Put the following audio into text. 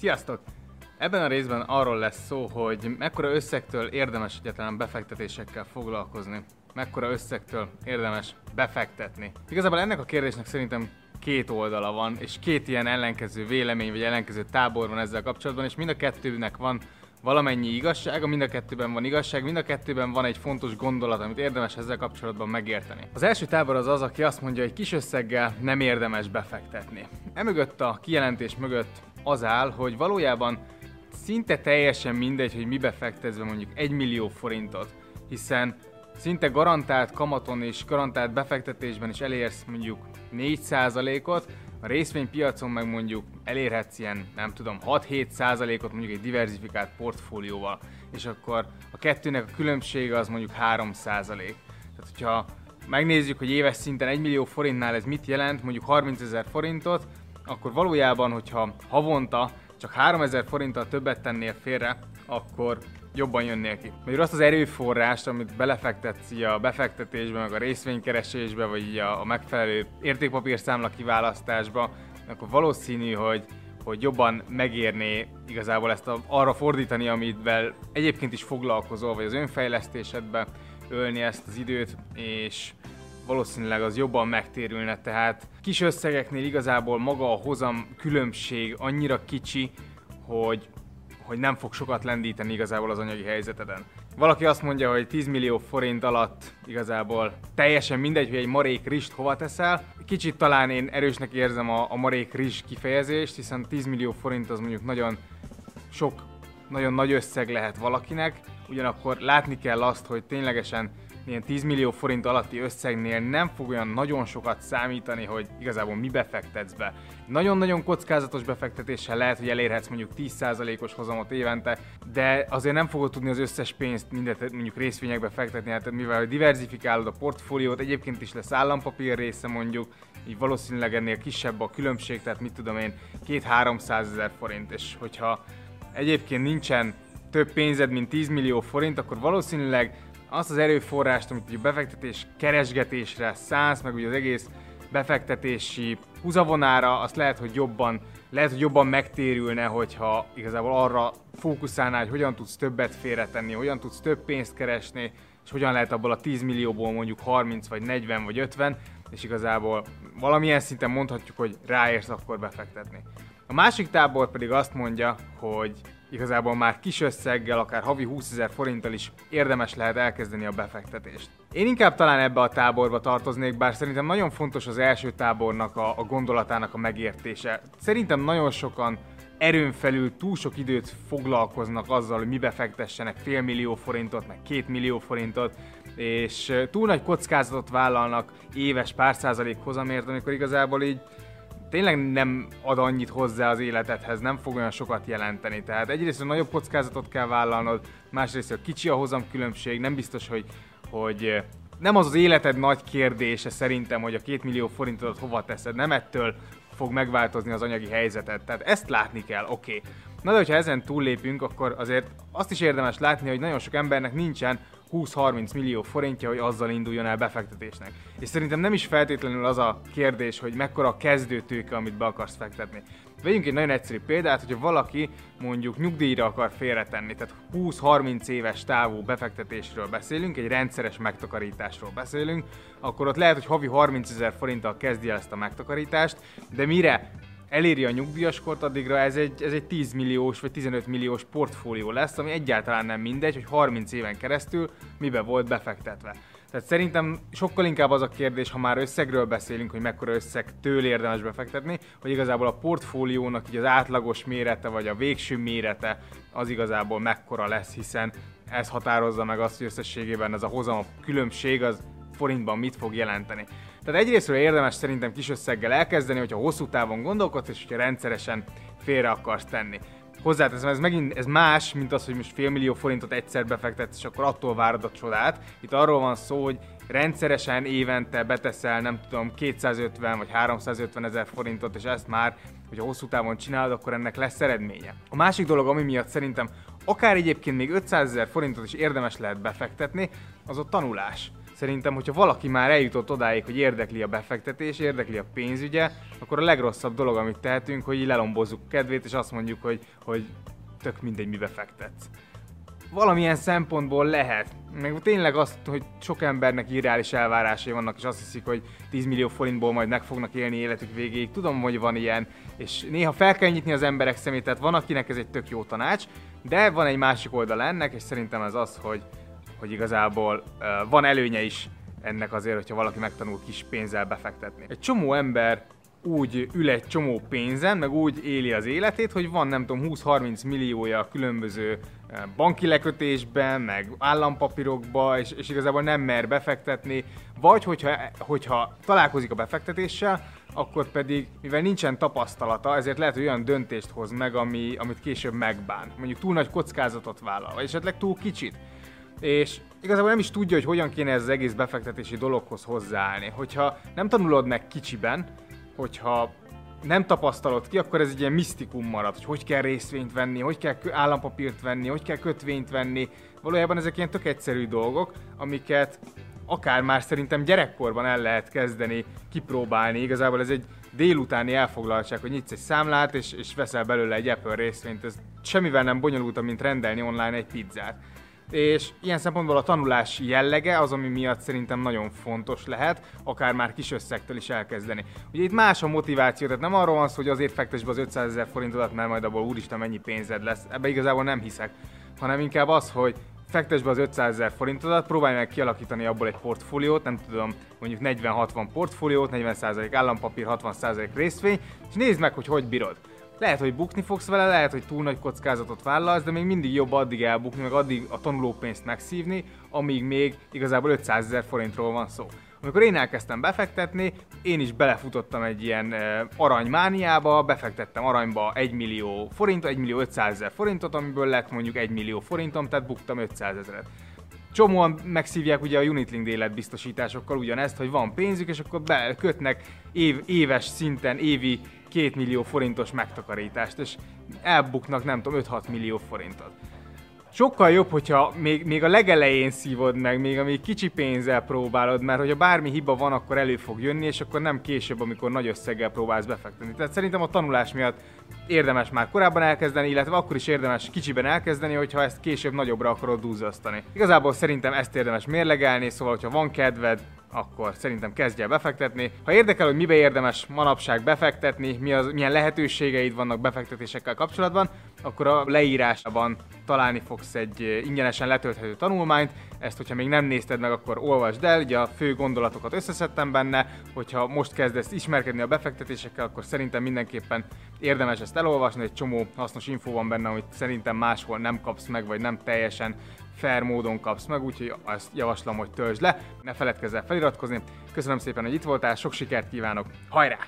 Sziasztok! Ebben a részben arról lesz szó, hogy mekkora összegtől érdemes egyáltalán befektetésekkel foglalkozni. Mekkora összegtől érdemes befektetni. Igazából ennek a kérdésnek szerintem két oldala van, és két ilyen ellenkező vélemény, vagy ellenkező tábor van ezzel kapcsolatban, és mind a kettőnek van valamennyi igazsága, mind a kettőben van igazság, mind a kettőben van egy fontos gondolat, amit érdemes ezzel kapcsolatban megérteni. Az első tábor az az, aki azt mondja, hogy kis összeggel nem érdemes befektetni. Emögött a kijelentés mögött az áll, hogy valójában szinte teljesen mindegy, hogy mibe fektetve mondjuk 1 millió forintot, hiszen szinte garantált kamaton és garantált befektetésben is elérsz mondjuk 4%-ot, a részvénypiacon meg mondjuk elérhetsz ilyen, nem tudom, 6-7%-ot mondjuk egy diversifikált portfólióval, és akkor a kettőnek a különbsége az mondjuk 3%. Tehát, hogyha megnézzük, hogy éves szinten 1 millió forintnál ez mit jelent, mondjuk 30 ezer forintot, akkor valójában, hogyha havonta csak 3000 forinttal többet tennél félre, akkor jobban jönnél ki. Mert azt az erőforrást, amit belefektetsz a befektetésbe, meg a részvénykeresésbe, vagy a, a megfelelő értékpapírszámla kiválasztásba, akkor valószínű, hogy hogy jobban megérné igazából ezt a, arra fordítani, amivel egyébként is foglalkozol, vagy az önfejlesztésedbe ölni ezt az időt, és valószínűleg az jobban megtérülne, tehát kis összegeknél igazából maga a hozam különbség annyira kicsi, hogy, hogy nem fog sokat lendíteni igazából az anyagi helyzeteden. Valaki azt mondja, hogy 10 millió forint alatt igazából teljesen mindegy, hogy egy marék rist hova teszel. Kicsit talán én erősnek érzem a, a marék rizs kifejezést, hiszen 10 millió forint az mondjuk nagyon sok, nagyon nagy összeg lehet valakinek, ugyanakkor látni kell azt, hogy ténylegesen ilyen 10 millió forint alatti összegnél nem fog olyan nagyon sokat számítani, hogy igazából mi befektetsz be. Nagyon-nagyon kockázatos befektetéssel lehet, hogy elérhetsz mondjuk 10%-os hozamot évente, de azért nem fogod tudni az összes pénzt mindet mondjuk részvényekbe fektetni, hát mivel diversifikálod a portfóliót, egyébként is lesz állampapír része mondjuk, így valószínűleg ennél kisebb a különbség, tehát mit tudom én, 2-300 ezer forint, és hogyha egyébként nincsen több pénzed, mint 10 millió forint, akkor valószínűleg azt az erőforrást, amit a befektetés keresgetésre szánsz, meg ugye az egész befektetési húzavonára, azt lehet, hogy jobban, lehet, hogy jobban megtérülne, hogyha igazából arra fókuszálnál, hogy hogyan tudsz többet félretenni, hogyan tudsz több pénzt keresni, és hogyan lehet abból a 10 millióból mondjuk 30 vagy 40 vagy 50, és igazából valamilyen szinten mondhatjuk, hogy ráérsz akkor befektetni. A másik tábor pedig azt mondja, hogy igazából már kis összeggel, akár havi 20 ezer forinttal is érdemes lehet elkezdeni a befektetést. Én inkább talán ebbe a táborba tartoznék, bár szerintem nagyon fontos az első tábornak a, a gondolatának a megértése. Szerintem nagyon sokan erőn felül túl sok időt foglalkoznak azzal, hogy mi befektessenek fél millió forintot, meg két millió forintot, és túl nagy kockázatot vállalnak éves pár százalék hozamért, amikor igazából így tényleg nem ad annyit hozzá az életedhez, nem fog olyan sokat jelenteni. Tehát egyrészt nagyobb kockázatot kell vállalnod, másrészt kicsi a hozam különbség, nem biztos, hogy, hogy nem az az életed nagy kérdése szerintem, hogy a két millió forintodat hova teszed, nem ettől fog megváltozni az anyagi helyzeted. Tehát ezt látni kell, oké. Okay. Na de hogyha ezen túllépünk, akkor azért azt is érdemes látni, hogy nagyon sok embernek nincsen 20-30 millió forintja, hogy azzal induljon el befektetésnek. És szerintem nem is feltétlenül az a kérdés, hogy mekkora a kezdőtőke, amit be akarsz fektetni. Vegyünk egy nagyon egyszerű példát, hogyha valaki mondjuk nyugdíjra akar félretenni, tehát 20-30 éves távú befektetésről beszélünk, egy rendszeres megtakarításról beszélünk, akkor ott lehet, hogy havi 30 ezer forinttal kezdi el ezt a megtakarítást, de mire eléri a nyugdíjaskort, addigra ez egy, ez egy 10 milliós vagy 15 milliós portfólió lesz, ami egyáltalán nem mindegy, hogy 30 éven keresztül mibe volt befektetve. Tehát szerintem sokkal inkább az a kérdés, ha már összegről beszélünk, hogy mekkora összegtől érdemes befektetni, hogy igazából a portfóliónak így az átlagos mérete vagy a végső mérete az igazából mekkora lesz, hiszen ez határozza meg azt, hogy összességében ez a hozam a különbség az forintban mit fog jelenteni. Tehát egyrésztről érdemes szerintem kis összeggel elkezdeni, hogyha hosszú távon gondolkodsz, és hogyha rendszeresen félre akarsz tenni. Hozzáteszem, ez megint ez más, mint az, hogy most fél millió forintot egyszer befektetsz, és akkor attól várod a csodát. Itt arról van szó, hogy rendszeresen évente beteszel, nem tudom, 250 vagy 350 ezer forintot, és ezt már, hogyha hosszú távon csinálod, akkor ennek lesz eredménye. A másik dolog, ami miatt szerintem akár egyébként még 500 ezer forintot is érdemes lehet befektetni, az a tanulás. Szerintem, hogyha valaki már eljutott odáig, hogy érdekli a befektetés, érdekli a pénzügye, akkor a legrosszabb dolog, amit tehetünk, hogy lelombozzuk kedvét, és azt mondjuk, hogy, hogy tök mindegy, mi befektetsz valamilyen szempontból lehet. Meg tényleg azt, hogy sok embernek irreális elvárásai vannak, és azt hiszik, hogy 10 millió forintból majd meg fognak élni életük végéig. Tudom, hogy van ilyen, és néha fel kell nyitni az emberek szemét, tehát van, akinek ez egy tök jó tanács, de van egy másik oldal ennek, és szerintem ez az, hogy, hogy igazából van előnye is ennek azért, hogyha valaki megtanul kis pénzzel befektetni. Egy csomó ember úgy ül egy csomó pénzen, meg úgy éli az életét, hogy van nem tudom 20-30 milliója különböző eh, banki lekötésben, meg állampapírokba, és, és igazából nem mer befektetni, vagy hogyha, hogyha találkozik a befektetéssel, akkor pedig, mivel nincsen tapasztalata, ezért lehet, hogy olyan döntést hoz meg, ami, amit később megbán. Mondjuk túl nagy kockázatot vállal, vagy esetleg túl kicsit. És igazából nem is tudja, hogy hogyan kéne ez az egész befektetési dologhoz hozzáállni. Hogyha nem tanulod meg kicsiben, hogyha nem tapasztalod ki, akkor ez egy ilyen misztikum marad, hogy hogy kell részvényt venni, hogy kell állampapírt venni, hogy kell kötvényt venni. Valójában ezek ilyen tök egyszerű dolgok, amiket akár már szerintem gyerekkorban el lehet kezdeni kipróbálni. Igazából ez egy délutáni elfoglaltság, hogy nyitsz egy számlát, és, és veszel belőle egy Apple részvényt. Ez semmivel nem bonyolultabb, mint rendelni online egy pizzát és ilyen szempontból a tanulás jellege az, ami miatt szerintem nagyon fontos lehet, akár már kis összegtől is elkezdeni. Ugye itt más a motiváció, tehát nem arról van szó, hogy azért fektesd be az 500 ezer forintodat, mert majd abból úristen mennyi pénzed lesz, ebbe igazából nem hiszek, hanem inkább az, hogy fektesd be az 500 ezer forintodat, próbálj meg kialakítani abból egy portfóliót, nem tudom, mondjuk 40-60 portfóliót, 40% állampapír, 60% részvény, és nézd meg, hogy hogy bírod. Lehet, hogy bukni fogsz vele, lehet, hogy túl nagy kockázatot vállalsz, de még mindig jobb addig elbukni, meg addig a tanulópénzt megszívni, amíg még igazából 500 ezer forintról van szó. Amikor én elkezdtem befektetni, én is belefutottam egy ilyen aranymániába, befektettem aranyba 1 millió forint, 1 millió 500 ezer forintot, amiből lett mondjuk 1 millió forintom, tehát buktam 500 ezeret. Csomóan megszívják ugye a Unitlink életbiztosításokkal ugyanezt, hogy van pénzük, és akkor kötnek év, éves szinten, évi 2 millió forintos megtakarítást, és elbuknak nem tudom 5-6 millió forintot. Sokkal jobb, hogyha még, még a legelején szívod meg, még amíg kicsi pénzzel próbálod, mert hogyha bármi hiba van, akkor elő fog jönni, és akkor nem később, amikor nagy összeggel próbálsz befektetni. Tehát szerintem a tanulás miatt érdemes már korábban elkezdeni, illetve akkor is érdemes kicsiben elkezdeni, hogyha ezt később nagyobbra akarod dúzasztani. Igazából szerintem ezt érdemes mérlegelni, szóval, hogyha van kedved, akkor szerintem kezdj el befektetni. Ha érdekel, hogy mibe érdemes manapság befektetni, mi az, milyen lehetőségeid vannak befektetésekkel kapcsolatban, akkor a leírásban találni fogsz egy ingyenesen letölthető tanulmányt. Ezt, hogyha még nem nézted meg, akkor olvasd el, ugye a fő gondolatokat összeszedtem benne, hogyha most kezdesz ismerkedni a befektetésekkel, akkor szerintem mindenképpen érdemes ezt elolvasni, egy csomó hasznos info van benne, amit szerintem máshol nem kapsz meg, vagy nem teljesen fair módon kapsz meg, úgyhogy azt javaslom, hogy töltsd le. Ne feledkezz el feliratkozni. Köszönöm szépen, hogy itt voltál, sok sikert kívánok, hajrá!